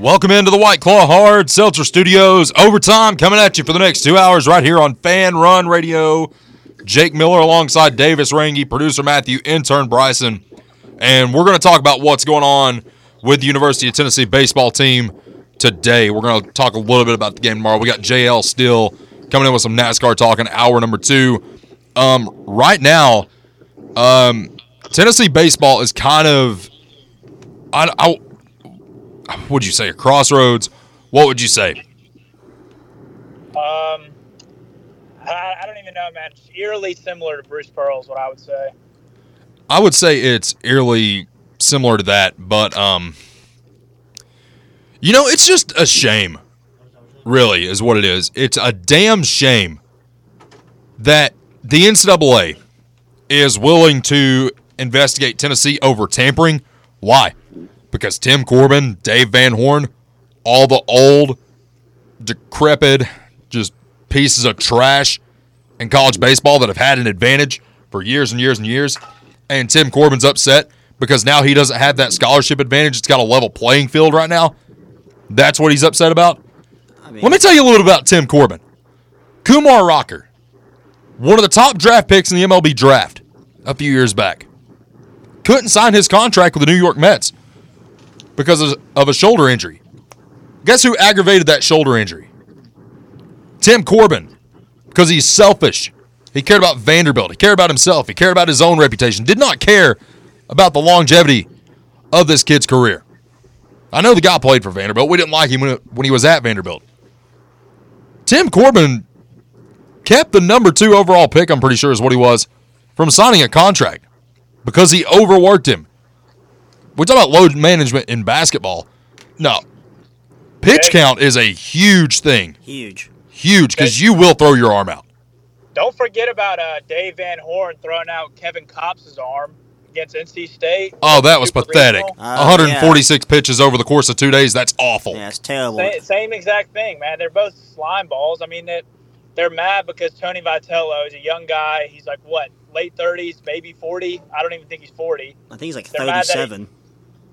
Welcome into the White Claw Hard Seltzer Studios. Overtime coming at you for the next two hours right here on Fan Run Radio. Jake Miller alongside Davis Rangy, producer Matthew, intern Bryson. And we're going to talk about what's going on with the University of Tennessee baseball team today. We're going to talk a little bit about the game tomorrow. We got JL Still coming in with some NASCAR talk in hour number two. Um, right now, um, Tennessee baseball is kind of, I, I, would you say a crossroads? What would you say? Um, I, I don't even know, man. It's eerily similar to Bruce Pearl is what I would say. I would say it's eerily similar to that, but um, you know, it's just a shame. Really, is what it is. It's a damn shame that the NCAA is willing to investigate Tennessee over tampering. Why? Because Tim Corbin, Dave Van Horn, all the old, decrepit, just pieces of trash in college baseball that have had an advantage for years and years and years. And Tim Corbin's upset because now he doesn't have that scholarship advantage. It's got a level playing field right now. That's what he's upset about. I mean, Let me tell you a little bit about Tim Corbin. Kumar Rocker, one of the top draft picks in the MLB draft a few years back, couldn't sign his contract with the New York Mets because of- a shoulder injury. Guess who aggravated that shoulder injury? Tim Corbin, because he's selfish. He cared about Vanderbilt. He cared about himself. He cared about his own reputation. Did not care about the longevity of this kid's career. I know the guy played for Vanderbilt. We didn't like him when he was at Vanderbilt. Tim Corbin kept the number two overall pick, I'm pretty sure is what he was, from signing a contract because he overworked him. We talk about load management in basketball. No. Pitch Okay. count is a huge thing. huge. Huge because you will throw your arm out. Don't forget about uh, Dave Van Horn throwing out Kevin Kopp's arm against NC State. Oh, that was Super pathetic. Uh, 146 pitches over the course of two days. That's awful. Yeah, it's terrible. Same, same exact thing, man. They're both slime balls. I mean, they, they're mad because Tony Vitello is a young guy. He's like, what, late 30s, maybe 40? I don't even think he's 40. I think he's like They're mad that he- 37.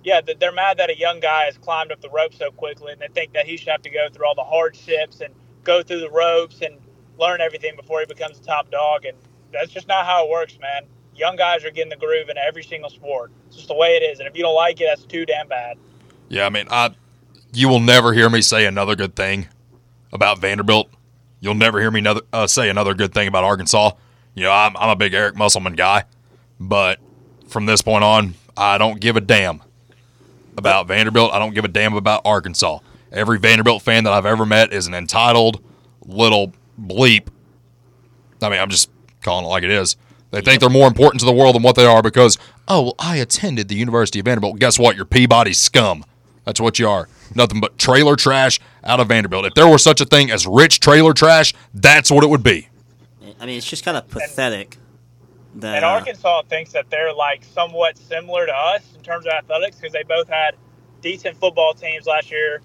Yeah, they're mad that a young guy has climbed up the ropes so quickly, and they think that he should have to go through all the hardships and go through the ropes and learn everything before he becomes a top dog. And that's just not how it works, man. Young guys are getting the groove in every single sport. It's just the way it is. And if you don't like it, that's too damn bad. Yeah, I mean, I you will never hear me say another good thing about Vanderbilt. You'll never hear me another, uh, say another good thing about Arkansas. You know, I'm, I'm a big Eric Musselman guy, but from this point on, I don't give a damn about Vanderbilt. I don't give a damn about Arkansas. Every Vanderbilt fan that I've ever met is an entitled little bleep. I mean, I'm just calling it like it is. They think they're more important to the world than what they are because, oh, well, I attended the University of Vanderbilt. Guess what? You're Peabody scum. That's what you are. Nothing but trailer trash out of Vanderbilt. If there were such a thing as rich trailer trash, that's what it would be. I mean, it's just kind of pathetic. That, And Arkansas thinks that they're like somewhat similar to us in terms of athletics because they both had decent football teams last year,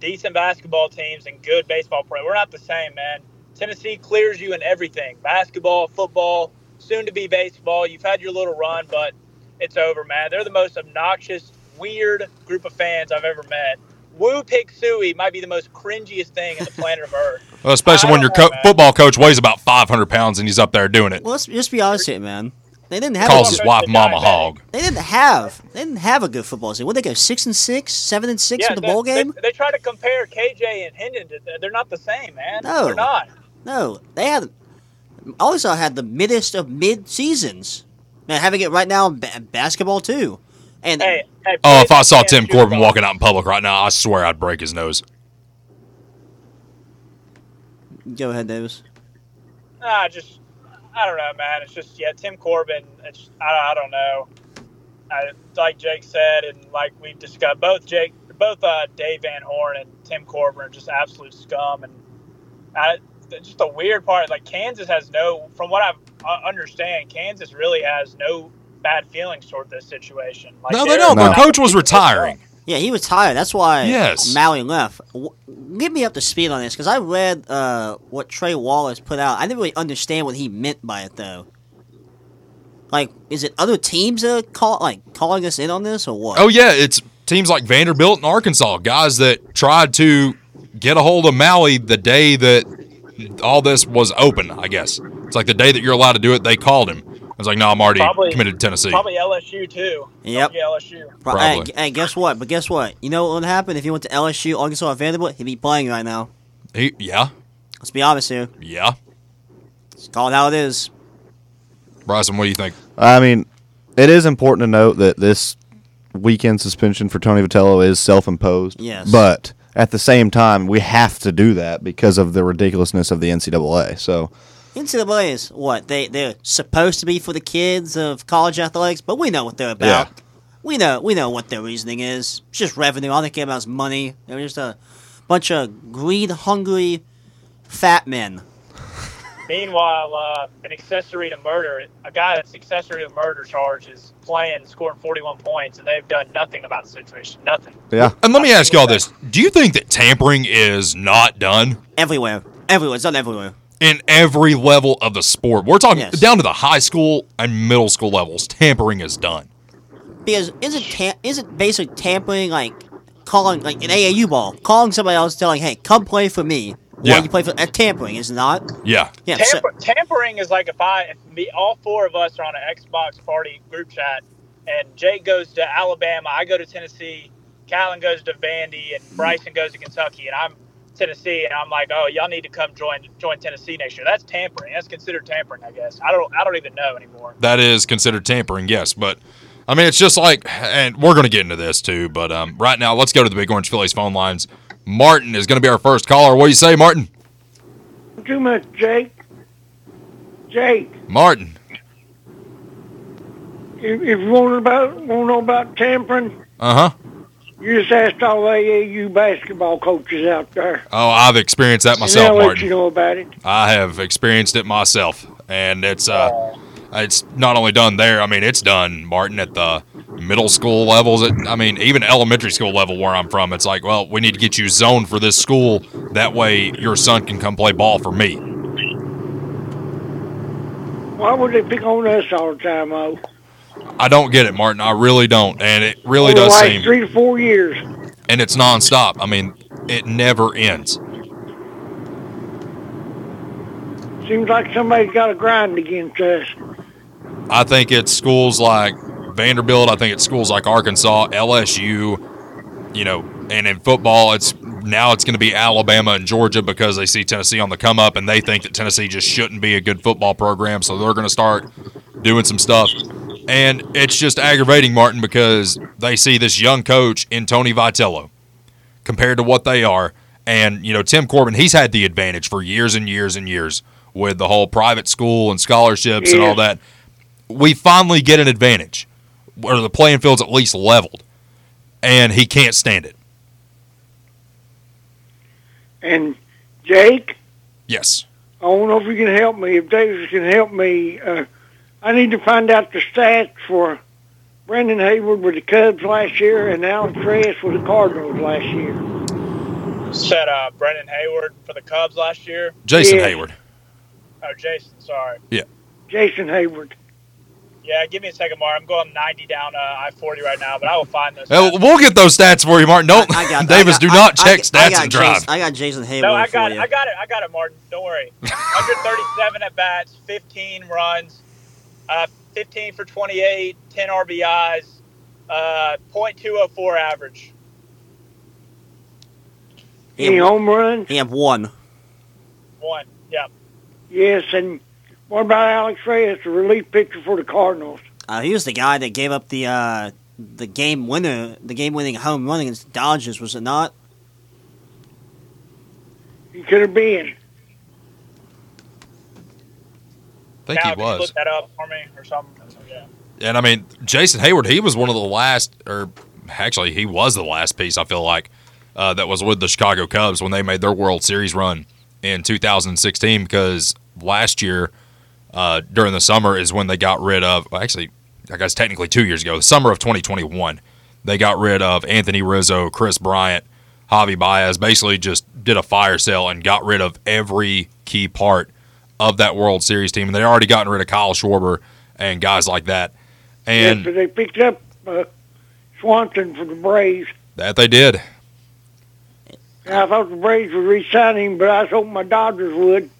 decent basketball teams, and good baseball play. We're not the same, man. Tennessee clears you in everything basketball, football, soon to be baseball. You've had your little run, but it's over, man. They're the most obnoxious, weird group of fans I've ever met. Woo Pig Sooie might be the most cringiest thing on the planet of Earth. Well, especially I when your know, co- football coach weighs about 500 pounds and he's up there doing it. well, let's just be honest here, man. They didn't have Calls a his good, wife Mama diabetic. Hog. they didn't have they didn't have a good football season. What they go six and six, seven and six in the they- bowl game? They, they try to compare KJ and Hendon. To, they're not the same, man. No. They're not. No, they had. Arkansas had the middest of mid seasons. Man, having it right now in ba- basketball too. And Hey, hey, Oh, if I saw Tim Corbin ball. walking out in public right now, I swear I'd break his nose. go ahead, Davis. Nah, just I don't know, man. It's just yeah, Tim Corbin. It's I, I don't know. I, like Jake said, and like we've discussed, both Jake, both uh, Dave Van Horn and Tim Corbin are just absolute scum. And I, just the weird part, like Kansas has no, from what I uh, understand, Kansas really has no bad feelings toward this situation. Like, No, they don't. Their not coach was retiring. Yeah, he was tired. That's why Yes. Maui left. W- Get me up to speed on this because I read uh, what Trey Wallace put out. I didn't really understand what he meant by it though. Like, is it other teams that are call like calling us in on this or what? Oh yeah, it's teams like Vanderbilt and Arkansas, guys that tried to get a hold of Maui the day that all this was open. I guess it's like the day that you're allowed to do it. They called him. I was like, no, I'm already Probably- committed to Tennessee. Probably LSU too. Yep. Yeah, LSU. Bro, hey, Probably. g- hey, guess what? But guess what? You know what would happen if he went to LSU, Arkansas, or Vanderbilt? He'd be playing right now. He, yeah, Let's be honest here. yeah. It's called how it is. Bryson, what do you think? I mean, it is important to note that this weekend suspension for Tony Vitello is self-imposed. Yes. But at the same time, we have to do that because of the ridiculousness of the NCAA. So NCAA is what they they're supposed to be for the kids of college athletics, but we know what they're about. Yeah. We know we know what their reasoning is. It's just revenue. All they care about is money. They're just a bunch of greed hungry fat men. Meanwhile, uh, an accessory to murder, a guy that's accessory to murder charge is playing, scoring 41 points, and they've done nothing about the situation. Nothing. yeah, And let me ask y'all this: Do you think that tampering is not done Everywhere. Everywhere. It's done everywhere. In every level of the sport? We're talking Yes. down to the high school and middle school levels. Tampering is done. Because isn't tam- isn't basic tampering like calling like an AAU ball, calling somebody else telling, Hey, come play for me. Yeah. While you play for uh, tampering, is not? Yeah, Yeah. so- tampering is like if I, if me, all four of us are on an Xbox party group chat, and Jake goes to Alabama, I go to Tennessee, Callan goes to Vandy, and Bryson goes to Kentucky, and I'm Tennessee, and I'm like, oh, y'all need to come join join Tennessee next year. That's tampering. That's considered tampering, I guess. I don't I don't even know anymore. that is considered tampering. Yes, but I mean, it's just like, and we're going to get into this too. But um, right now, let's go to the Big Orange Phillies phone lines. Martin is going to be our first caller. What do you say, Martin? Too much, Jake. Jake, Martin. if, if you want about want to know about tampering, Uh huh. You just ask all the AAU basketball coaches out there. Oh, I've experienced that myself, let Martin. you know about it. I have experienced it myself, and it's uh, it's not only done there. I mean, it's done, Martin, at the middle school levels. At, I mean, even elementary school level where I'm from. It's like, well, we need to get you zoned for this school. That way, your son can come play ball for me. Why would they pick on us all the time, though? I don't get it, Martin. I really don't, and it really Over does seem, three to four years. and it's nonstop. I mean, it never ends. Seems like somebody's got a grind against us. I think it's schools like Vanderbilt. I think it's schools like Arkansas, LSU. You know, and in football, it's now it's going to be Alabama and Georgia because they see Tennessee on the come up, and they think that Tennessee just shouldn't be a good football program, so they're going to start doing some stuff. And it's just aggravating, Martin, because they see this young coach in Tony Vitello compared to what they are. And, you know, Tim Corbin, he's had the advantage for years and years and years with the whole private school and scholarships and all that. We finally get an advantage where the playing field's at least leveled, and he can't stand it. And Jake, Yes. I don't know if you can help me. If Davis can help me, uh, I need to find out the stats for Brandon Heyward with the Cubs last year and Alex Reyes with the Cardinals last year. Said uh, Brendan Heyward for the Cubs last year. Jason Yeah. Heyward. Oh, Jason, sorry. Yeah. Jason Heyward. Yeah, give me a second, Mark. I'm going 90 down uh, I-40 right now, but I will find those. Well, stats. we'll get those stats for you, Martin. Don't, I got Davis, I got- do not I check I stats got and drive. Jason, I got Jason Heyward No, I for got you. it. I got it. I got it, Martin. Don't worry. 137 at bats, 15 runs, uh, 15 for 28, 10 RBIs, uh, .204 average. Any home runs? he had one. One. Yeah. Yes, and what about Alex Reyes, the relief pitcher for the Cardinals? Uh, he was the guy that gave up the uh, the game winner, the game winning home run against the Dodgers, was it not? He could have been. I think he was. look that up for me or something? Yeah. And I mean, Jason Heyward, he was one of the last, or actually, he was the last piece, I feel like, uh, that was with the Chicago Cubs when they made their World Series run in 2016 because last year, uh, during the summer, is when they got rid of, well, actually, I guess technically two years ago, the summer of 2021, they got rid of Anthony Rizzo, Kris Bryant, Javy Baez, basically just did a fire sale and got rid of every key part of that World Series team. And they already gotten rid of Kyle Schwarber and guys like that. yes, And but they picked up uh, Swanson for the Braves. That they did. And I thought the Braves would re-sign him, but I was hoping my Dodgers would.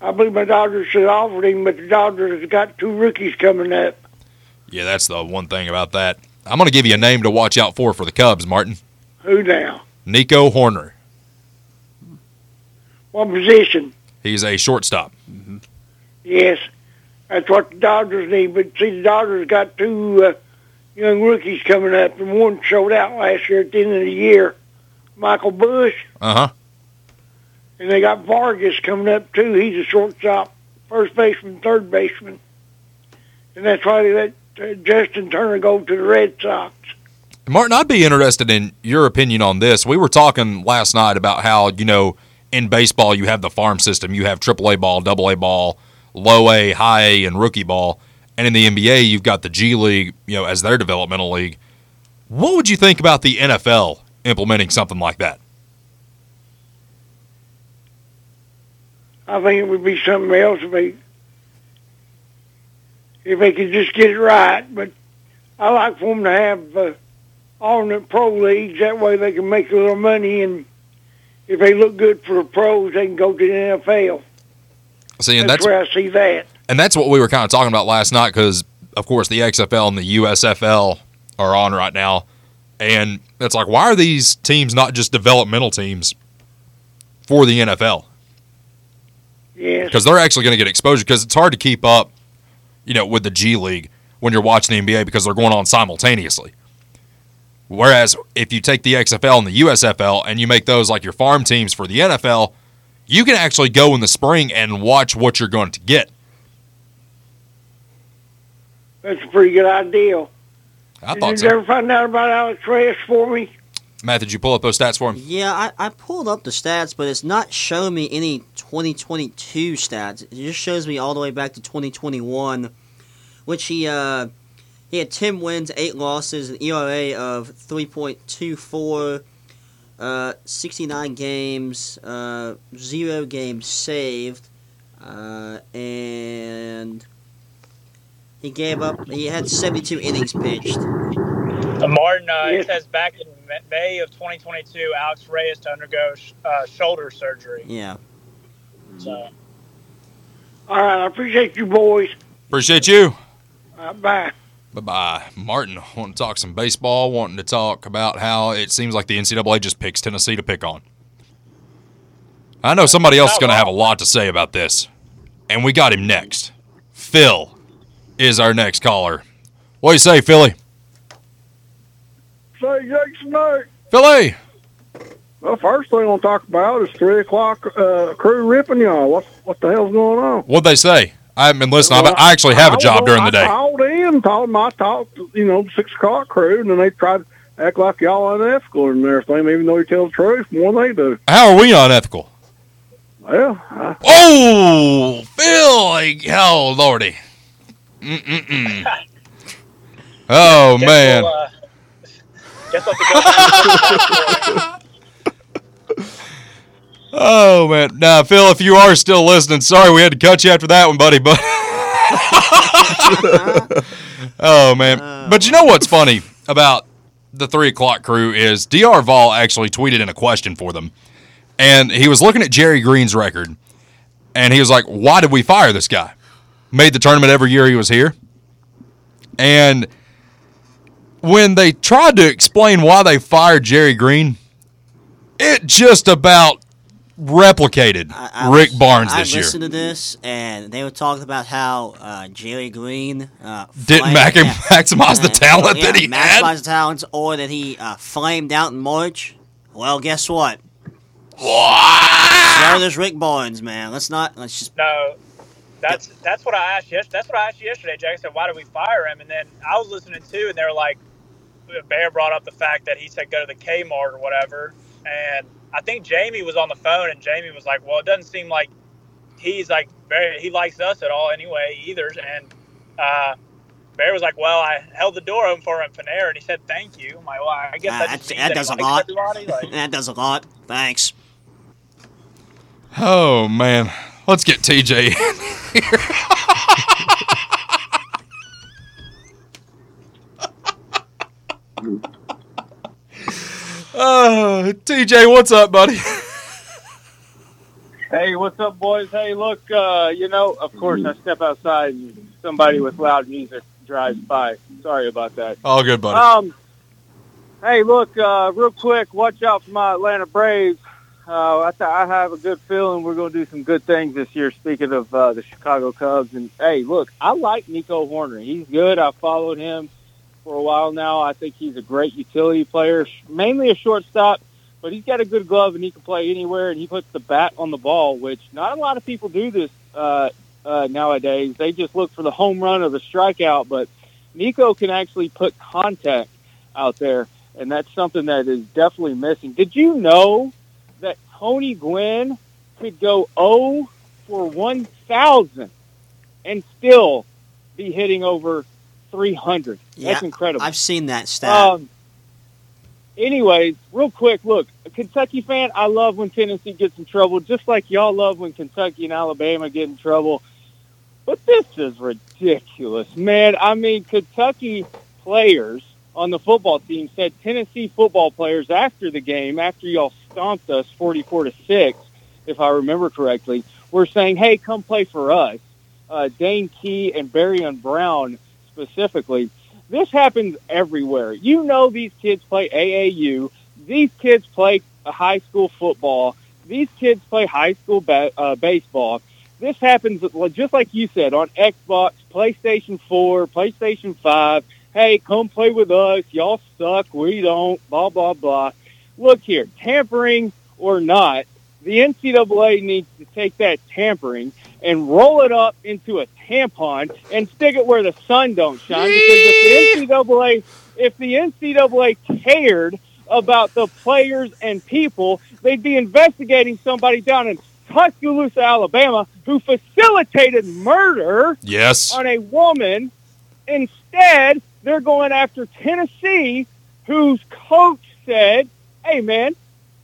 I believe my Dodgers should have offered him, but the Dodgers have got two rookies coming up. Yeah, that's the one thing about that. I'm going to give you a name to watch out for for the Cubs, Martin. Who now? Nico Hoerner. What position? He's a shortstop. Yes, that's what the Dodgers need. But see, the Dodgers got two uh, young rookies coming up, and one showed out last year at the end of the year. Michael Busch, Uh huh. and they got Vargas coming up too. He's a shortstop, first baseman, third baseman, and that's why they let uh, Justin Turner go to the Red Sox. Martin, I'd be interested in your opinion on this. We were talking last night about how, you know, in baseball you have the farm system. You have AAA ball, double A ball, low A, high A, and rookie ball. And in the NBA, you've got the G League, you know, as their developmental league. What would you think about the NFL implementing something like that? I think it would be something else if they if they could just get it right. But I like for them to have uh, alternate pro leagues. That way they can make a little money, and if they look good for the pros, they can go to the NFL. See, and that's, that's where I see that. and that's what we were kind of talking about last night because, of course, the XFL and the USFL are on right now, and it's like, why are these teams not just developmental teams for the NFL? Yes. Because they're actually going to get exposure because it's hard to keep up, you know, with the G League when you're watching the NBA because they're going on simultaneously. Whereas if you take the XFL and the USFL and you make those like your farm teams for the NFL, you can actually go in the spring and watch what you're going to get. That's a pretty good idea. I Did thought you so. ever find out about Alex Reyes for me? Matt, did you pull up those stats for him? Yeah, I, I pulled up the stats, but it's not showing me any 2022 stats. It just shows me all the way back to 2021, which he uh he had 10 wins, 8 losses, an ERA of 3.24, uh, 69 games, uh, zero games saved, uh, and he gave up. He had 72 innings pitched. Martin, uh, Yes. says back in May of 2022, Alex Reyes to undergo sh- uh, shoulder surgery. Yeah. So, All right, I appreciate you boys. Appreciate you. Uh, bye. Bye bye. Bye. Martin, wanting to talk some baseball, wanting to talk about how it seems like the NCAA just picks Tennessee to pick on. I know somebody else is going to have a lot to say about this. And we got him next. Phil is our next caller. What do you say, Philly? Say, Jason Knight. Philly! Well, first thing I want to talk about is three o'clock uh, crew ripping y'all. What what the hell's going on? What'd they say? I haven't been listening. Well, I, I actually have a I job was- during the day. I day. called in, told them I talked, you know, six o'clock crew, and then they tried to act like y'all unethical and everything, even though you tell the truth more than they do. How are we unethical? Well, I, Oh, Philly! Oh, lordy. Mm-mm-mm. Oh, guess man. We'll, uh, guess we'll have to go. Oh man, now Phil, if you are still listening, sorry we had to cut you after that one, buddy. But oh man, uh, but you know what's funny about the three o'clock crew is Dr. Vol actually tweeted in a question for them, and he was looking at Jerry Green's record, and he was like, "Why did we fire this guy? Made the tournament every year he was here, and." When they tried to explain why they fired Jerry Green, it just about replicated I- I Rick was- Barnes I this year. I listened to this, and they were talking about how uh, Jerry Green uh, Didn't mac- yeah. maximize the Uh, talent yeah, that he maximize had. the talents, or that he uh, flamed out in March. Well, guess what? What? So does Rick Barnes, man. Let's not. Let's just. No, that's that's what I asked. Yes, that's what I asked you yesterday, Jack. I said, "Why did we fire him?" And then I was listening too, and they were like, Bear brought up the fact that he said go to the Kmart or whatever, and I think Jamie was on the phone, and Jamie was like, "Well, it doesn't seem like he's like very he likes us at all anyway either." And uh, Bear was like, "Well, I held the door open for him at Panera, and he said thank you." I'm like, "Well, I guess Uh, that, that, that does a lot. Like, that does a lot. Thanks. Oh man, let's get TJ. in here. Uh, TJ, what's up, buddy? Hey, what's up, boys? Hey, look, uh, you know, of course, I step outside and somebody with loud music drives by. Sorry about that. All good, buddy. Um, hey, look, uh, real quick, watch out for my Atlanta Braves. Uh, I, th- I have a good feeling we're going to do some good things this year. Speaking of uh, the Chicago Cubs, and hey, look, I like Nico Hoerner. He's good. I've followed him for a while now. I think he's a great utility player, mainly a shortstop, but he's got a good glove and he can play anywhere. And he puts the bat on the ball, which not a lot of people do this uh, uh, nowadays. They just look for the home run or the strikeout, but Nico can actually put contact out there, and that's something that is definitely missing. Did you know that Tony Gwynn could go 0 for 1,000 and still be hitting over 300? That's incredible. I've seen that stat. Um, anyways, real quick, look, a Kentucky fan, I love when Tennessee gets in trouble, just like y'all love when Kentucky and Alabama get in trouble. But this is ridiculous, man. I mean, Kentucky players on the football team said Tennessee football players after the game, after y'all stomped us 44 to 6, if I remember correctly, were saying, hey, come play for us. Uh, Dane Key and Barion Brown specifically this happens everywhere. You know these kids play AAU. These kids play high school football. These kids play high school ba- uh, baseball. This happens just like you said on Xbox, PlayStation 4, PlayStation 5. Hey, come play with us. Y'all suck. We don't. Blah, blah, blah. Look here, tampering or not, the NCAA needs to take that tampering and roll it up into a tampon and stick it where the sun don't shine. Because if the NCAA, if the NCAA cared about the players and people, they'd be investigating somebody down in Tuscaloosa, Alabama, who facilitated murder yes. on a woman. Instead, they're going after Tennessee, whose coach said, "Hey, man,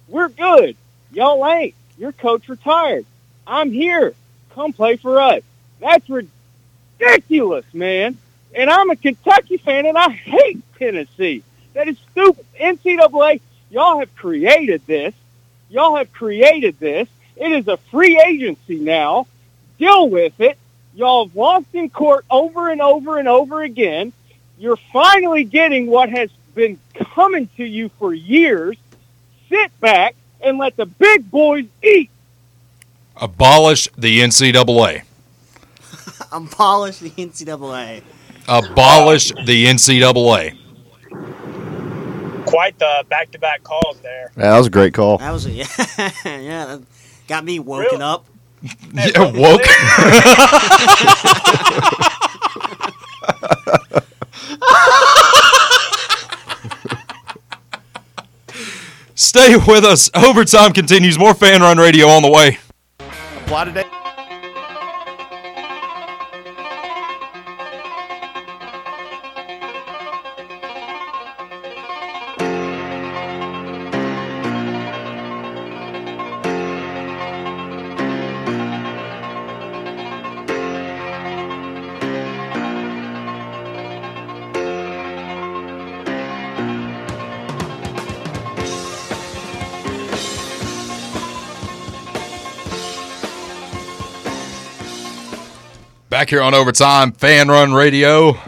we're good. Y'all ain't. Your coach retired. I'm here. Come play for us." That's ridiculous, man. And I'm a Kentucky fan, and I hate Tennessee. That is stupid. NCAA, y'all have created this. Y'all have created this. It is a free agency now. Deal with it. Y'all have lost in court over and over and over again. You're finally getting what has been coming to you for years. Sit back and let the big boys eat. Abolish the NCAA. Abolish the NCAA. Abolish the NCAA. Quite the back-to-back calls there. Yeah, that was a great call. That was a, yeah, yeah. that Got me woken Real- up. Yeah, woke. Stay with us. Overtime continues. More fan run radio on the way. Here on Overtime, Fan Run Radio,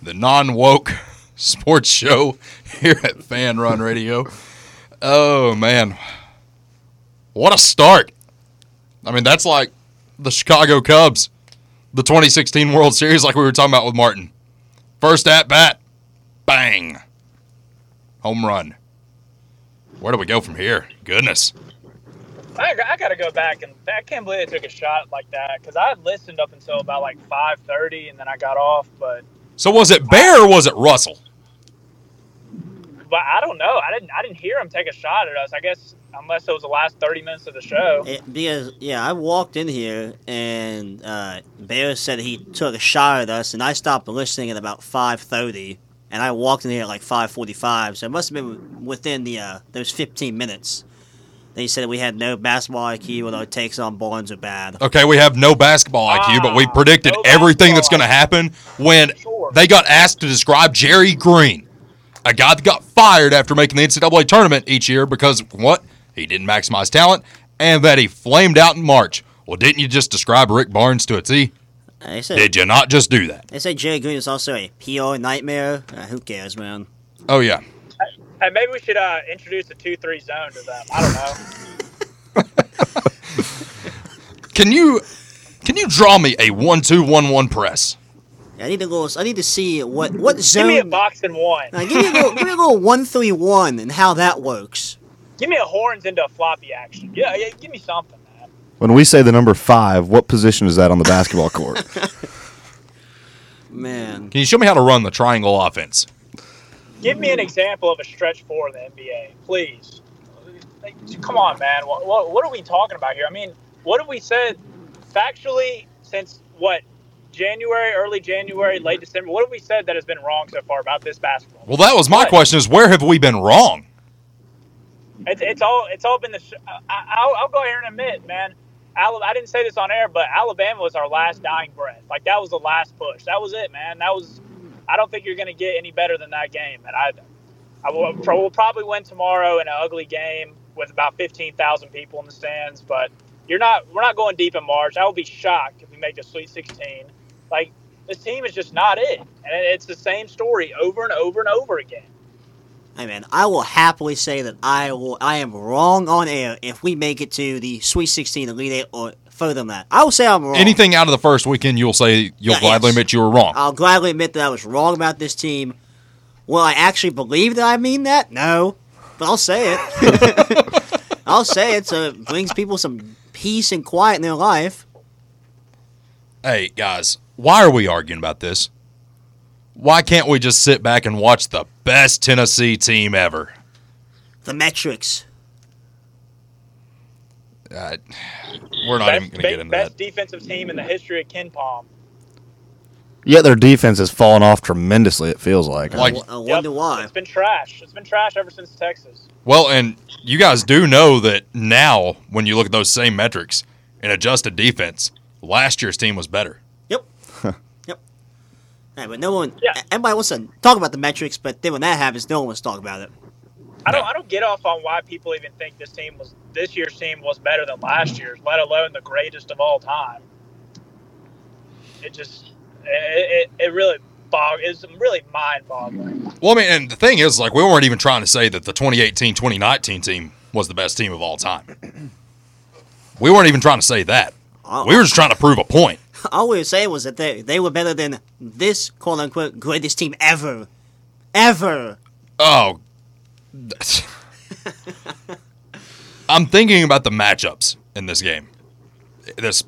the non woke sports show here at Fan Run Radio. Oh, man. What a start. I mean, that's like the Chicago Cubs, the 2016 World Series, like we were talking about with Martin. First at bat, bang. Home run. Where do we go from here? Goodness. I, I got to go back and I can't believe they took a shot like that because I listened up until about like 5:30 and then I got off. But So was it Bear or was it Russell? but I don't know. I didn't I didn't hear him take a shot at us. I guess unless it was the last 30 minutes of the show. It, because yeah, I walked in here and uh, Bear said he took a shot at us, and I stopped listening at about five thirty, and I walked in here at like five forty-five. So it must have been within the uh, those fifteen minutes. They said we had no basketball IQ, and our takes on Barnes are bad. Okay, we have no basketball IQ, but we Ah, predicted no everything that's going to happen when Sure. they got asked to describe Jerry Green. a guy that got fired after making the NCAA tournament each year because what? He didn't maximize talent and that he flamed out in March. Well, didn't you just describe Rick Barnes to a T? They say Did you not just do that? they say Jerry Green is also a PR nightmare. Uh, who cares, man? Oh, yeah. Hey, maybe we should uh, introduce a two-three zone to them. I don't know. Can you can you draw me a one two one one press? I need to go. I need to see what what zone. Give me a box and one. Now, give me a little, give me a little one three one and how that works. Give me a horns into a floppy action. Yeah, yeah. Give me something, man. When we say the number five, what position is that on the basketball court? Man, Can you show me how to run the triangle offense? Give me an mm-hmm. example of a stretch four in the NBA, please. Come on, man. What, what, what are we talking about here? I mean, what have we said factually since what January, early January, late mm-hmm. December? What have we said that has been wrong so far about this basketball? Well, that was my What? question: is where have we been wrong? It's, it's all it's all been the. Sh- I, I'll, I'll go here and admit, man. I didn't say this on air, but Alabama was our last dying breath. Like that was the last push. That was it, man. That was. I don't think you're going to get any better than that game. And I, I will, we'll probably win tomorrow in an ugly game with about fifteen thousand people in the stands. But you're not. We're not going deep in March. I will be shocked if we make the Sweet Sixteen. Like this team is just not it, and it's the same story over and over and over again. hey man, I will happily say that I will. I am wrong on air if we make it to the Sweet Sixteen, Elite Eight, or further than that. I will say I'm wrong. Anything out of the first weekend, you'll say you'll Yeah, gladly yes. admit you were wrong. I'll gladly admit that I was wrong about this team. Will I actually believe that I mean that? No, but I'll say it. I'll say it so it brings people some peace and quiet in their life. hey, guys, why are we arguing about this? Why can't we just sit back and watch the best Tennessee team ever? The metrics. Uh, we're not best, even going to get into best that. Best defensive team in the history of KenPom. Yet their defense has fallen off tremendously. It feels like. Like- I, I wonder Yep. why. It's been trash. It's been trash ever since Texas. Well, and you guys do know that now, when you look at those same metrics, in adjusted defense, last year's team was better. Yep. yep. Hey, but no one. Yeah. Everybody wants to talk about the metrics, but then when that happens, no one wants to talk about it. I don't. I don't get off on why people even think this team was this year's team was better than last year's, let alone the greatest of all time. It just it, it, it really bog it's really mind boggling. Well, I mean, and the thing is, like, we weren't even trying to say that the 2018 2019 team was the best team of all time. We weren't even trying to say that. All, We were just trying to prove a point. all we were saying was that they they were better than this quote unquote greatest team ever, ever. Oh. I'm thinking about the matchups in this game. This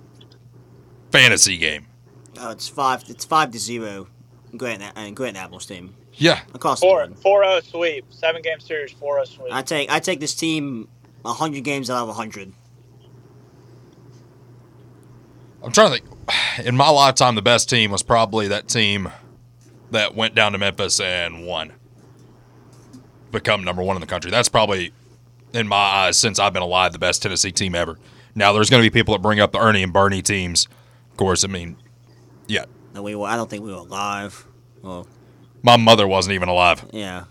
fantasy game. Oh, it's five. It's five to zero. Grant and Grant Apple's team Yeah. across the Four board. Oh sweep, seven game series, four zero sweep. I take I take this team hundred games out of hundred. I'm trying to think. In my lifetime, the best team was probably that team that went down to Memphis and won. Become number one in the country. That's probably, in my eyes, since I've been alive, the best Tennessee team ever. Now, there's going to be people that bring up the Ernie and Bernie teams. Of course, I mean, yeah, No, we were. I don't think we were alive. Well, my mother wasn't even alive. yeah.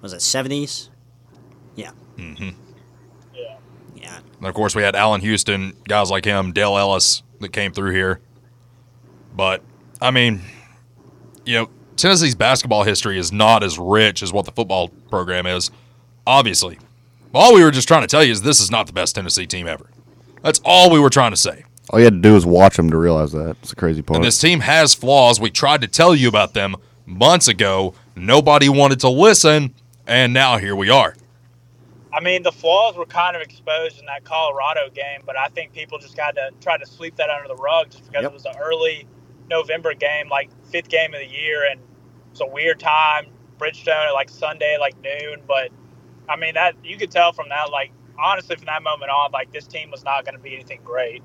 Was it seventies? Yeah. Mm-hmm. yeah. Yeah. And of course, we had Allan Houston, guys like him, Dale Ellis that came through here. But, I mean, you know, Tennessee's basketball history is not as rich as what the football program is, obviously. All we were just trying to tell you is this is not the best Tennessee team ever. That's all we were trying to say. All you had to do was watch them to realize that. It's the crazy part. And this team has flaws. We tried to tell you about them months ago. Nobody wanted to listen, and now here we are. I mean, the flaws were kind of exposed in that Colorado game, but I think people just got to try to sweep that under the rug just because Yep. it was an early November game, like fifth game of the year, and it's a weird time. Bridgestone at like Sunday, like noon. But I mean, that you could tell from that, like honestly, from that moment on, like this team was not going to be anything great.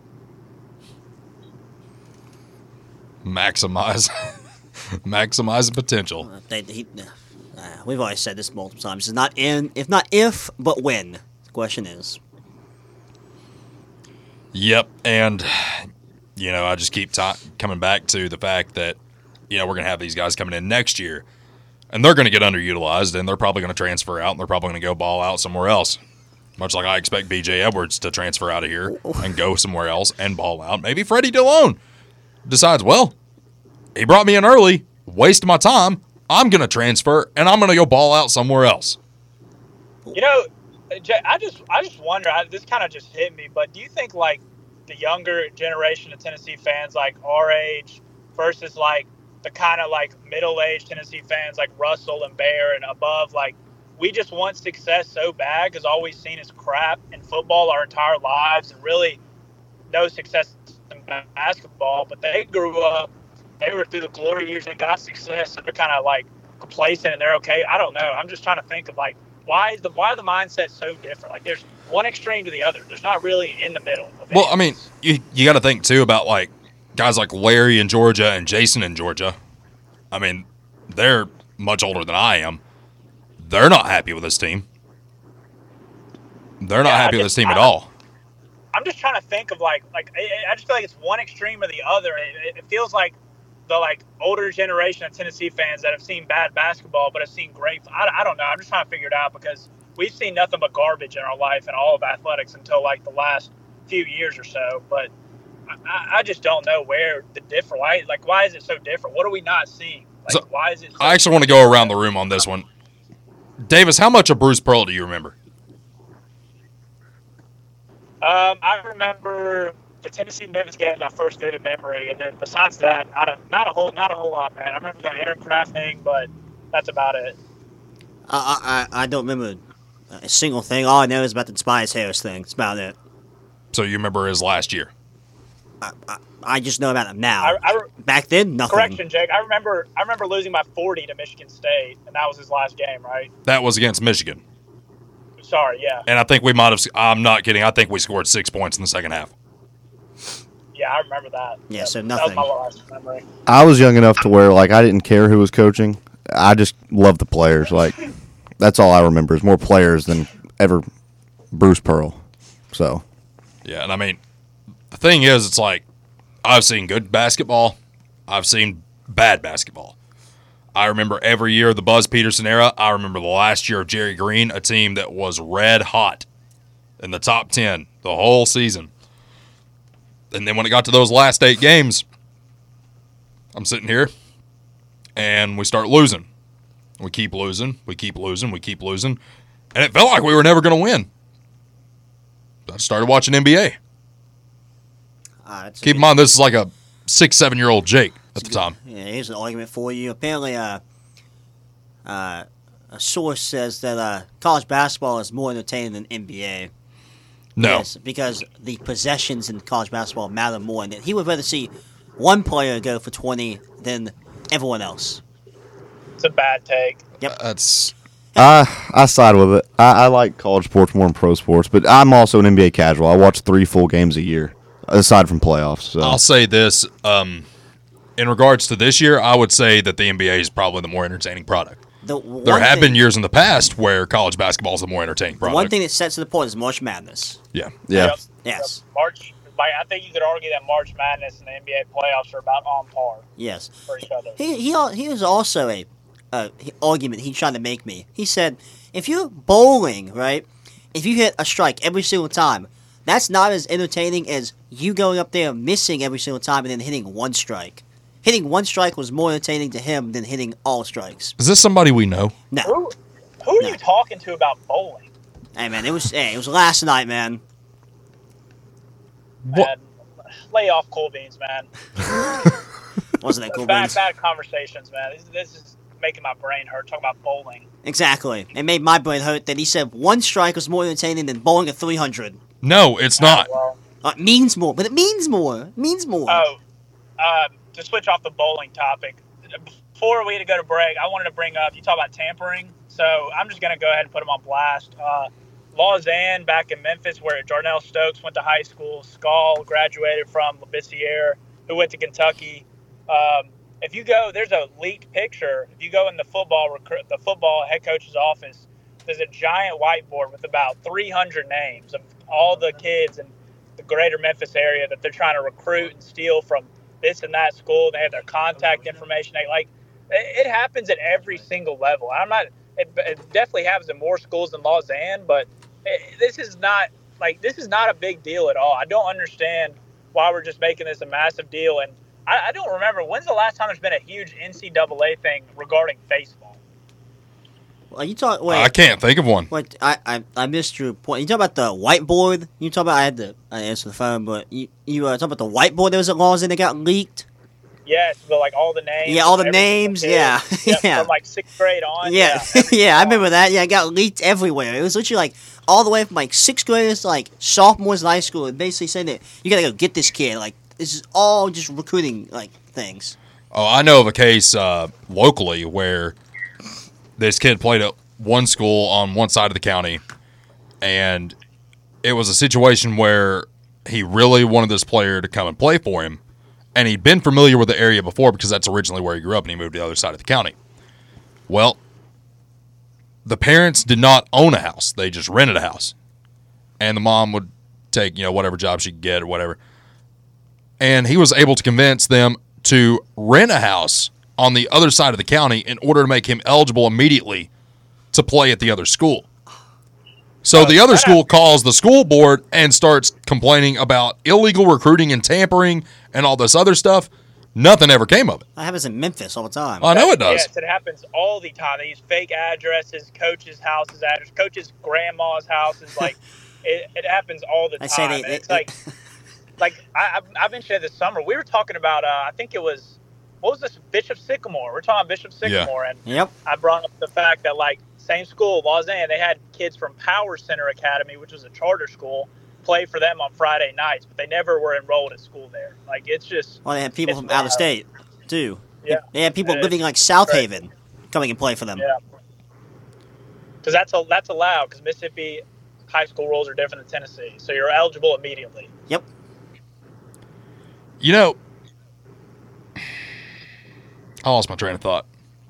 Maximize, maximize the potential. Uh, They, he, uh, we've always said this multiple times. It's not in, if not if, but when. The question is. Yep, and you know, I just keep coming back to the fact that you know we're gonna have these guys coming in next year. and they're going to get underutilized, and they're probably going to transfer out, and they're probably going to go ball out somewhere else. Much like I expect B.J. Edwards to transfer out of here and go somewhere else and ball out. Maybe Freddie Dilione decides, well, he brought me in early, waste my time. I'm going to transfer, and I'm going to go ball out somewhere else. You know, I just I just wonder. I, this kind of just hit me, but do you think like the younger generation of Tennessee fans, like our age, versus like the kind of like middle-aged Tennessee fans, like Russell and Bear and above, like we just want success so bad because all we've seen is crap in football our entire lives, and really no success in basketball. But they grew up, they were through the glory years and got success, and they're kind of like complacent and they're okay. I don't know. I'm just trying to think of like why is the why the mindset so different? Like there's one extreme to the other. There's not really in the middle. Well, I mean, you, you got to think too about like guys like Larry in Georgia and Jason in Georgia. I mean, they're much older than I am. They're not happy with this team. They're not Yeah, I happy with this team at all. I'm just trying to think of like like I, I just feel like it's one extreme or the other. It, it feels like the like older generation of Tennessee fans that have seen bad basketball but have seen great. I, I don't know. I'm just trying to figure it out because we've seen nothing but garbage in our life and all of athletics until like the last few years or so. But I- I, I just don't know where the different. Why like why is it so different? What are we not seeing? Like So, why is it? So I actually want to go around the room on this one. Davis, how much of Bruce Pearl do you remember? Um, I remember the Tennessee Memphis game, my first vivid memory, and then besides that, not a not a whole not a whole lot, man. I remember the Aaron Craft thing, but that's about it. I, I I don't remember a single thing. All I know is about the Tobias Harris thing. That's about it. So you remember his last year? I I just know about him now. I, I re- Back then, nothing. correction, Jake. I remember I remember losing by 40 to Michigan State, and that was his last game, right? That was against Michigan, Sorry, yeah, and I think we might have. I'm not kidding. I think we scored six points in the second half. yeah, I remember that. Yeah, so That was nothing. my last memory. I was young enough to where like I didn't care who was coaching. I just loved the players. Like that's all I remember is more players than ever Bruce Pearl. So Yeah, and I mean, the thing is, it's like I've seen good basketball, I've seen bad basketball. I remember every year of the Buzz Peterson era. I remember the last year of Jerry Green, a team that was red hot in the top 10 the whole season. And then when it got to those last eight games, I'm sitting here and we start losing. We keep losing, we keep losing, we keep losing. And it felt like we were never going to win. I started watching NBA. Uh, Keep in mind, this is like a six, seven year old Jake at the time. Yeah, here's an argument for you. Apparently, uh, uh, a source says that uh, college basketball is more entertaining than NBA. No. Yes, because the possessions in college basketball matter more, and he would rather see one player go for 20 than everyone else. It's a bad take. That's I I side with it. I, I like college sports more than pro sports, but I'm also an NBA casual. I watch three full games a year, aside from playoffs. So I'll say this. Um, in regards to this year, I would say that the NBA is probably the more entertaining product. The There have thing, been years in the past where college basketball is the more entertaining product. one thing that sets it apart is March Madness. yeah. yeah, Yep. Yes. March. Like, I think you could argue that March Madness and the NBA playoffs are about on par Yes. for each other. He he he was also a uh, argument he tried to make me. He said, if you're bowling, right, if you hit a strike every single time, that's not as entertaining as you going up there missing every single time and then hitting one strike. Hitting one strike was more entertaining to him than hitting all strikes. Is this somebody we know? No, Who, who are No. you talking to about bowling? hey man, it was hey, it was last night, man. What? Man, lay off cool beans, man. Wasn't that cool? bad, Beans? bad conversations, man. This, this is making my brain hurt. Talking about bowling. Exactly. It made my brain hurt that he said one strike was more entertaining than bowling at 300. No, it's not. Well, Uh, it means more, but it means more. It means more. oh, uh, to switch off the bowling topic, before we had to go to break, I wanted to bring up. You talk about tampering, so I'm just going to go ahead and put them on blast. Uh, Lausanne, back in Memphis, where Jarnell Stokes went to high school. Skal graduated from Labissiere, who went to Kentucky. Um, if you go, there's a leaked picture. If you go in the football recruit, the football head coach's office, there's a giant whiteboard with about 300 names of all the kids in the greater Memphis area that they're trying to recruit and steal from this and that school. They have their contact information. They like It, happens at every single level. I'm not. It, it definitely happens in more schools than Lausanne, but it, this is not like this is not a big deal at all. I don't understand why we're just making this a massive deal. And I, I don't remember when's the last time there's been a huge NCAA thing regarding baseball. Well, you talk. Wait, I can't think of one. Wait, I, I I missed your point. You talk about the whiteboard. You talk about I had to I answer the phone, but you you uh, talk about the whiteboard that was at Lausanne that got leaked. Yes, but like all the names. Yeah, all the names, kid. yeah, yeah. From like sixth grade on. Yeah, every yeah, I remember that. Yeah, it got leaked everywhere. It was literally like all the way from like sixth graders to like sophomores in high school, and basically saying that you gotta go get this kid. Like this is all just recruiting like things. Oh, I know of a case uh, locally where this kid played at one school on one side of the county, and it was a situation where he really wanted this player to come and play for him, and he'd been familiar with the area before because that's originally where he grew up, and he moved to the other side of the county. Well, the parents did not own a house; they just rented a house, and the mom would take you know whatever job she could get or whatever and he was able to convince them to rent a house on the other side of the county in order to make him eligible immediately to play at the other school. So uh, the other school calls the school board and starts complaining about illegal recruiting and tampering and all this other stuff. Nothing ever came of it. That happens in Memphis all the time. I know it does. Yes, it happens all the time. They use fake addresses, coaches' houses, address, coaches' grandma's houses. Like it, it happens all the I time. say they, And they, it's like like I, I I mentioned it this summer. We were talking about. Uh, I think it was what was this Bishop Sycamore. We're talking about Bishop Sycamore, and yep. I brought up the fact that like same school, Lausanne, they had kids from Power Center Academy, which was a charter school, play for them on Friday nights, but they never were enrolled at school there. Like it's just Well, they had people It's from out of state too. Yeah. They had people living like South great. Haven coming and play for them. yeah, because that's a, that's allowed because Mississippi high school rules are different than Tennessee, so you're eligible immediately. Yep. You know, I lost my train of thought.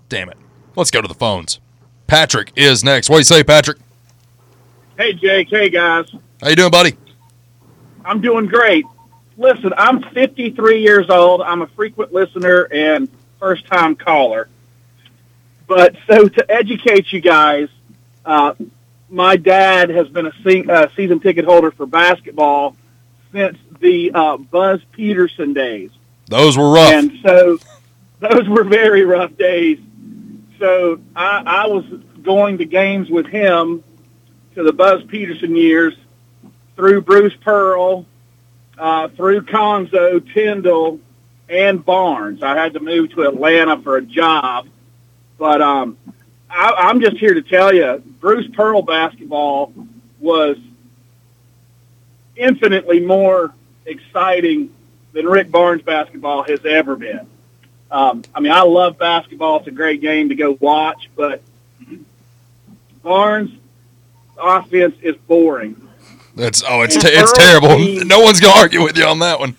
Damn it. Let's go to the phones. Patrick is next. What do you say, Patrick? Hey, Jake. Hey, guys. How you doing, buddy? I'm doing great. Listen, I'm 53 years old. I'm a frequent listener and first time caller. But so to educate you guys, uh, my dad has been a se- uh, season ticket holder for basketball since the uh, Buzz Peterson days. Those were rough. And so those were very rough days. So I, I was going to games with him to the Buzz Peterson years through Bruce Pearl, uh, through Cuonzo, Tyndall, and Barnes. I had to move to Atlanta for a job. But um, I, I'm just here to tell you, Bruce Pearl basketball was infinitely more exciting than Rick Barnes basketball has ever been. Um, I mean, I love basketball. It's a great game to go watch, but Barnes' offense is boring. That's oh, it's te- it's terrible. No one's gonna argue with you on that one.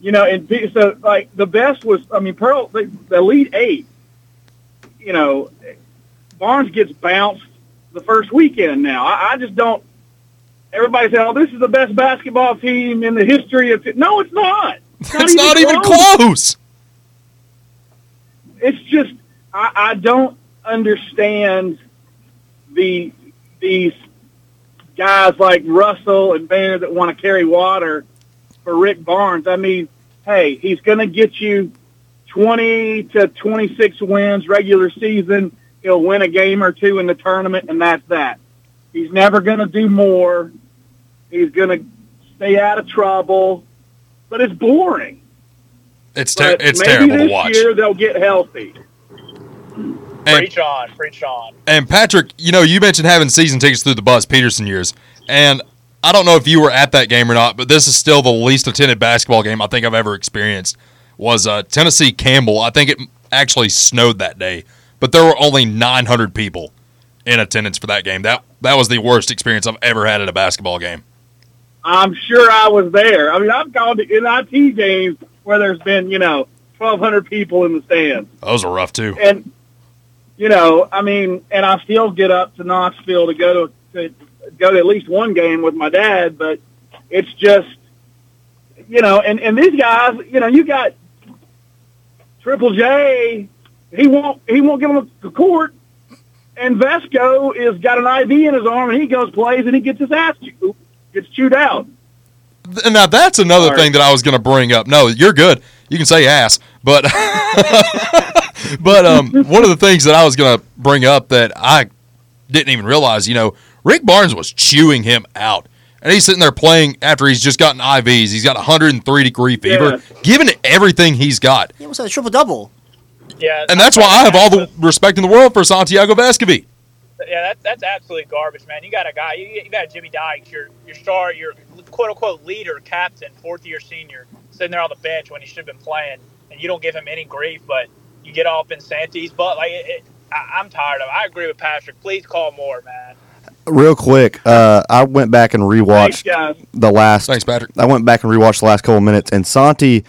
You know, and so like the best was, I mean, Pearl, the, the Elite Eight. You know, Barnes gets bounced the first weekend. Now, I, I just don't. Everybody said, "Oh, this is the best basketball team in the history of." No, it's not. It's not even close. it's just I, I don't understand the these guys like Russell and Banner that want to carry water for Rick Barnes. I mean, hey, he's going to get you twenty to twenty six wins regular season. He'll win a game or two in the tournament, and that's that. He's never going to do more. He's going to stay out of trouble, but it's boring. It's ter- But it's maybe terrible this to watch. year they'll get healthy. And, Preach on, preach on. and Patrick, you know, you mentioned having season tickets through the Buzz Peterson years, and I don't know if you were at that game or not, but this is still the least attended basketball game I think I've ever experienced. Was uh, Tennessee Campbell? I think it actually snowed that day, but there were only 900 people in attendance for that game. That that was the worst experience I've ever had at a basketball game. I'm sure I was there. I mean, I've gone to NIT games where there's been, you know, 1,200 people in the stands. Those are rough too. And, you know, I mean, and I still get up to Knoxville to go to, to go to at least one game with my dad, but it's just, you know, and, and these guys, you know, you got Triple J he won't he won't give him the court. And Vesco is got an IV in his arm, and he goes plays, and he gets his ass chew, gets chewed out. And now that's another Sorry. thing that I was going to bring up. No, you're good. You can say ass, but but um, one of the things that I was going to bring up that I didn't even realize, you know, Rick Barnes was chewing him out, and he's sitting there playing after he's just gotten IVs. He's got 103 degree fever, giving it everything he's got, He almost had a triple double. Yeah, and that's why I have all the respect in the world for Santiago Vescovi. Yeah, that, that's absolutely garbage, man. You got a guy, you, you got Jimmy Dykes, your your star, your quote unquote leader, captain, fourth year senior, sitting there on the bench when he should have been playing, and you don't give him any grief, but you get off in Santi's butt. Like, it, it, I, I'm tired of. it. I agree with Patrick. Please call more, man. Real quick, uh, I went back and rewatched guys. the last. Thanks, Patrick. I went back and rewatched the last couple minutes, and Santi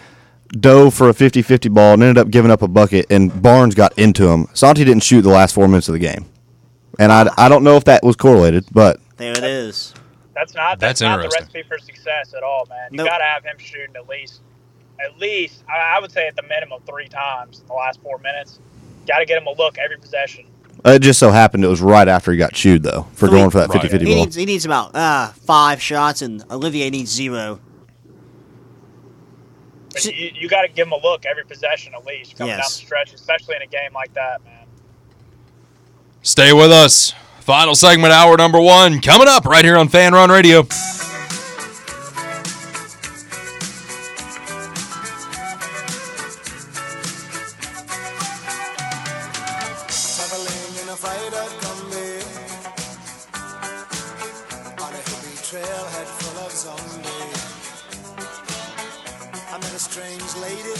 dove for a 50-50 ball and ended up giving up a bucket, and Barnes got into him. Santi didn't shoot the last four minutes of the game, and I, I don't know if that was correlated, but There it is. That's not That's that's, not the recipe for success at all, man. You Nope. got to have him shooting at least, at least I, I would say at the minimum three times in the last four minutes. Got to get him a look every possession. it just so happened it was right after he got chewed though for Three- going for that Right. 50-50 He ball. needs he needs about uh, five shots, and Olivier needs zero. But you, you got to give him a look every possession at least coming down the stretch, especially in a game like that, man. Stay with us. Final segment, hour number one, coming up right here on Fan Run Radio. Strange lady,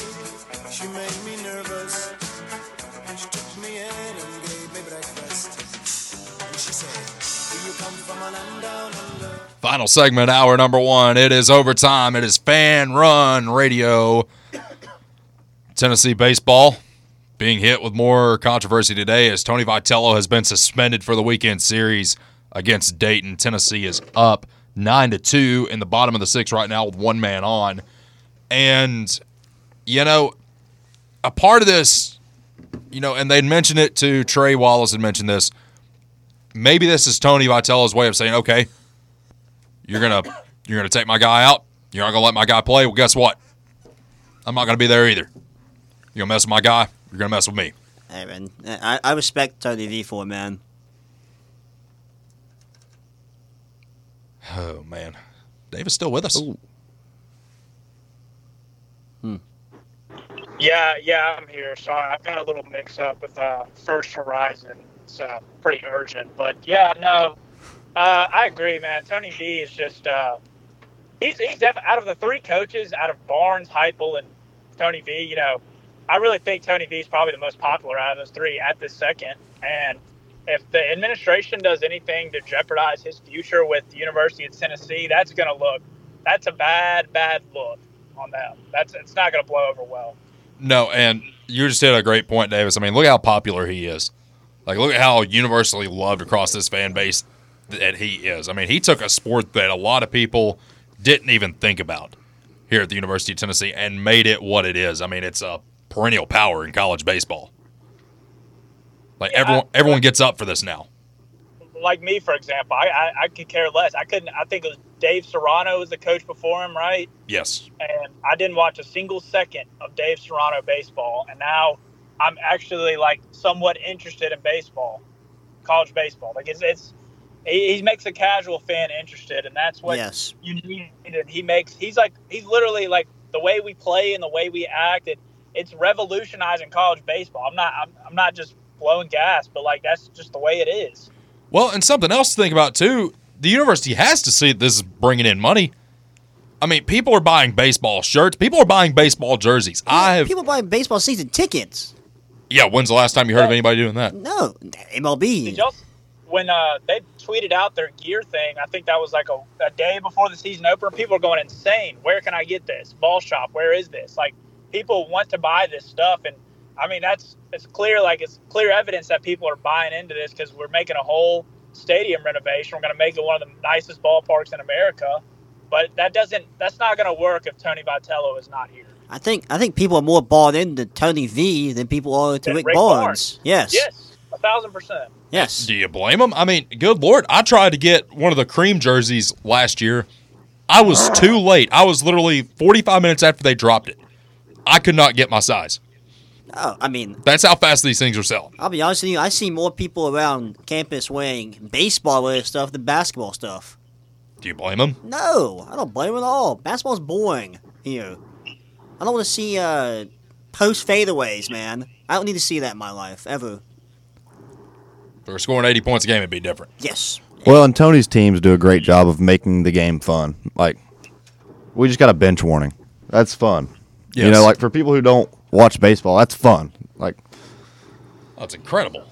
she made me nervous Final segment, hour number one. It is overtime. It is Fan Run Radio. Tennessee baseball being hit with more controversy today as Tony Vitello has been suspended for the weekend series against Dayton. Tennessee is up nine to two in the bottom of the sixth right now with one man on, and you know, a part of this, you know, and they'd mentioned it to Trey Wallace had mentioned this. Maybe this is Tony Vitello's way of saying, okay, you're gonna you're gonna take my guy out. You're not gonna let my guy play. Well, guess what? I'm not gonna be there either. You're gonna mess with my guy. You're gonna mess with me. Hey man, I, I respect Tony V for man. Oh man, Dave is still with us. Yeah, yeah, I'm here. Sorry, I've got a little mix up with uh, First Horizon. It's uh, pretty urgent, but yeah, no, uh, I agree, man. Tony V is just uh, he's he's def- out of the three coaches, out of Barnes, Heupel, and Tony V. You know, I really think Tony V is probably the most popular out of those three at this second. And if the administration does anything to jeopardize his future with the University of Tennessee, that's going to look that's a bad, bad look on them. That's it's not going to blow over well. No, and you just hit a great point, Davis. I mean, look how popular he is. Like, look at how universally loved across this fan base that he is. I mean, he took a sport that a lot of people didn't even think about here at the University of Tennessee and made it what it is. I mean, it's a perennial power in college baseball. Like Yeah, everyone, I- everyone gets up for this now. like me, for example, I, I, I could care less. I couldn't. I think it was Dave Serrano was the coach before him, right? Yes, And I didn't watch a single second of Dave Serrano baseball, and now I'm actually like somewhat interested in baseball, college baseball. Like it's it's he, he makes a casual fan interested, and that's what yes. you need. And he makes he's like he's literally like the way we play and the way we act. It, it's revolutionizing college baseball. I'm not I'm, I'm not just blowing gas, but like that's just the way it is. Well, and something else to think about too. The university has to see that this is bringing in money. I mean, people are buying baseball shirts. People are buying baseball jerseys. I have. People buying baseball season tickets. Yeah, when's the last time you heard of anybody doing that? No, Did MLB. y'all when uh, they tweeted out their gear thing? I think that was like a, a day before the season opener. People are going insane. Where can I get this? Ball shop. Where is this? Like people want to buy this stuff, and I mean that's it's clear. Like it's clear evidence that people are buying into this because we're making a whole stadium renovation. We're going to make it one of the nicest ballparks in America. But that doesn't. That's not going to work if Tony Vitello is not here. I think I think people are more bought into Tony V than people are to Rick, Rick Barnes. Barnes. Yes. Yes, a thousand percent. Yes. Do you blame them? I mean, good lord, I tried to get one of the cream jerseys last year. I was too late. I was literally 45 minutes after they dropped it. I could not get my size. Oh, I mean, That's how fast these things are selling. I'll be honest with you. I see more people around campus wearing baseball related stuff than basketball stuff. Do you blame them? No, I don't blame them at all. Basketball's boring here. I don't want to see uh, post fadeaways, man. I don't need to see that in my life ever. If they were scoring 80 points a game, it'd be different. Yes. Well, and Tony's teams do a great job of making the game fun. Like, we just got a bench warning. That's fun. Yes. You know, like for people who don't watch baseball, that's fun. Like, That's incredible.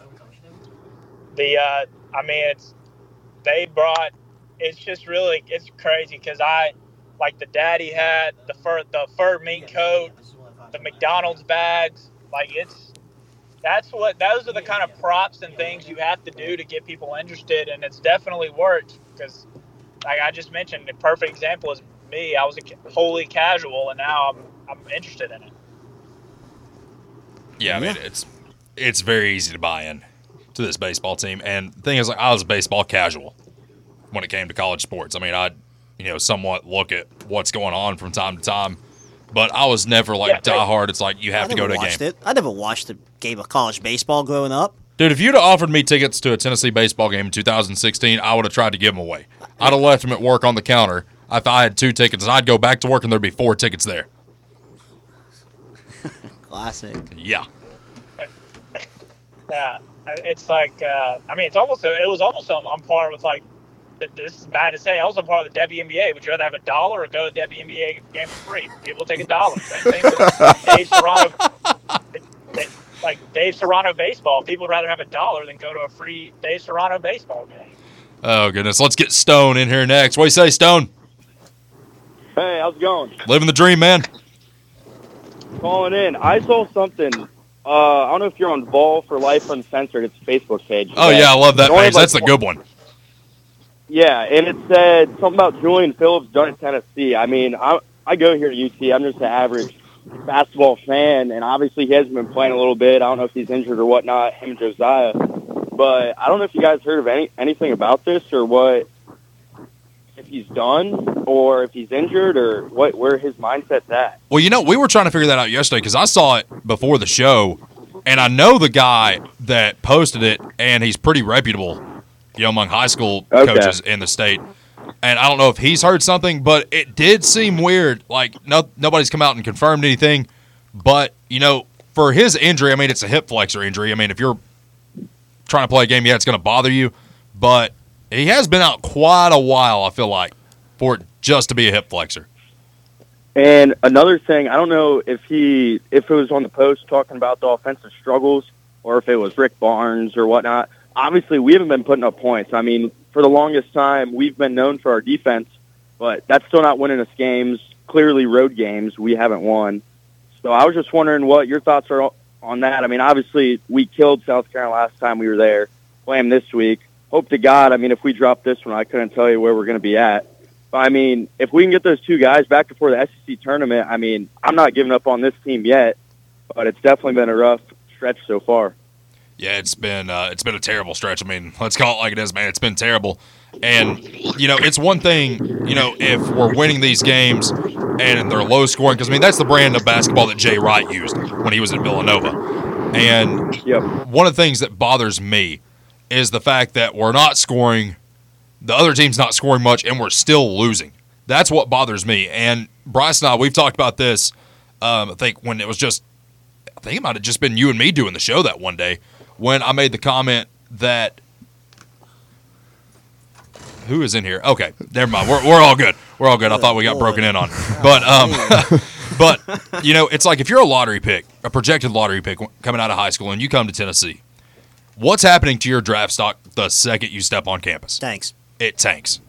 the uh i mean it's they brought it's just really it's crazy because i like the daddy hat the fur the fur mink coat the mcdonald's bags like it's that's what those are the kind of props and things you have to do to get people interested and it's definitely worked because like i just mentioned the perfect example is me i was a wholly casual and now i'm i'm interested in it Yeah, I mean it's it's very easy to buy in to this baseball team. And the thing is, like I was a baseball casual when it came to college sports. I mean, I you know somewhat look at what's going on from time to time, but I was never like Yeah, die hard. It's like you I have to go to a game, it. I never watched a game of college baseball growing up. dude. If you'd have offered me tickets to a Tennessee baseball game in 2016, I would have tried to give them away. I'd have left them at work on the counter. If I had two tickets, I'd go back to work and there'd be four tickets there. Classic. Yeah. Yeah, it's like uh, I mean, it's almost it was almost on, on par with like th- this is bad to say. I was a part of the WNBA. Would you rather have a dollar or go to the WNBA game for free? People take a dollar. Same thing with Dave Serrano. Like Dave Serrano baseball, people would rather have a dollar than go to a free Dave Serrano baseball game. Oh goodness, let's get Stone in here next. What do you say, Stone? Hey, how's it going? Living the dream, man. Calling in. I saw something. Uh, I don't know if you're on Vol for Life Uncensored. It's a Facebook page. Oh yeah, I love that page. has, That's the like, good one. Yeah, and it said something about Julian Phillips done in Tennessee. I mean, I I go here to UT. I'm just an average basketball fan, and obviously he hasn't been playing a little bit. I don't know if he's injured or whatnot. Him and Josiah, but I don't know if you guys heard of any anything about this or what. If he's done, or if he's injured, or what, where his mindset's at. Well, you know, we were trying to figure that out yesterday because I saw it before the show, and I know the guy that posted it, and he's pretty reputable, you know, among high school Okay. coaches in the state. And I don't know if he's heard something, but it did seem weird. Like no, nobody's come out and confirmed anything, but you know, for his injury, I mean, it's a hip flexor injury. I mean, if you're trying to play a game, yeah, it's going to bother you, but he has been out quite a while. I feel like for it just to be a hip flexor. And another thing, I don't know if he if it was on the post talking about the offensive struggles or if it was Rick Barnes or whatnot. Obviously, we haven't been putting up points. I mean, for the longest time, we've been known for our defense, but that's still not winning us games. Clearly, road games we haven't won. So I was just wondering what your thoughts are on that. I mean, obviously, we killed South Carolina last time we were there. Play this week. Hope to God. I mean, if we drop this one, I couldn't tell you where we're going to be at. But I mean, if we can get those two guys back before the SEC tournament, I mean, I'm not giving up on this team yet, but it's definitely been a rough stretch so far. Yeah, it's been uh, it's been a terrible stretch. I mean, let's call it like it is, man. It's been terrible. And you know, it's one thing, you know, if we're winning these games and they're low scoring because I mean that's the brand of basketball that Jay Wright used when he was at Villanova. And Yep. one of the things that bothers me is the fact that we're not scoring, the other team's not scoring much, and we're still losing. That's what bothers me. And Bryce and I, we've talked about this. Um, I think when it was just, I think it might have just been you and me doing the show that one day when I made the comment that. Who is in here? Okay, never mind. We're, we're all good. We're all good. I thought we got broken in on, but um, but you know, it's like if you're a lottery pick, a projected lottery pick coming out of high school, and you come to Tennessee, what's happening to your draft stock the second you step on campus? Tanks. It tanks.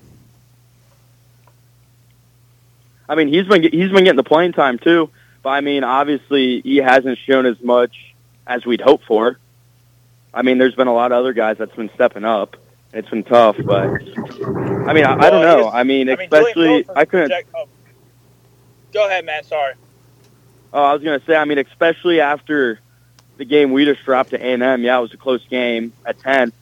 I mean, he's been he's been getting the playing time too, but I mean, obviously, he hasn't shown as much as we'd hoped for. I mean, there's been a lot of other guys that's been stepping up. And it's been tough, but I mean, I, I don't know. I mean, I mean, especially I couldn't. project- oh. Go ahead, man. Sorry. Oh, I was gonna say, I mean, especially after the game we just dropped to A and M. Yeah, it was a close game at ten.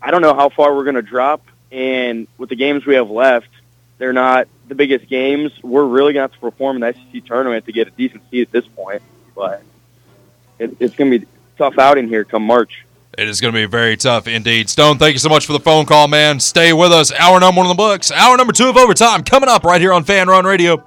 I don't know how far we're gonna drop, and with the games we have left, they're not the biggest games. We're really gonna have to perform in the SEC tournament to get a decent seed at this point. But it, it's gonna be tough out in here come March. It is going to be very tough indeed. Stone, thank you so much for the phone call, man. Stay with us. Hour number one in the books. Hour number two of overtime coming up right here on Fan Run Radio.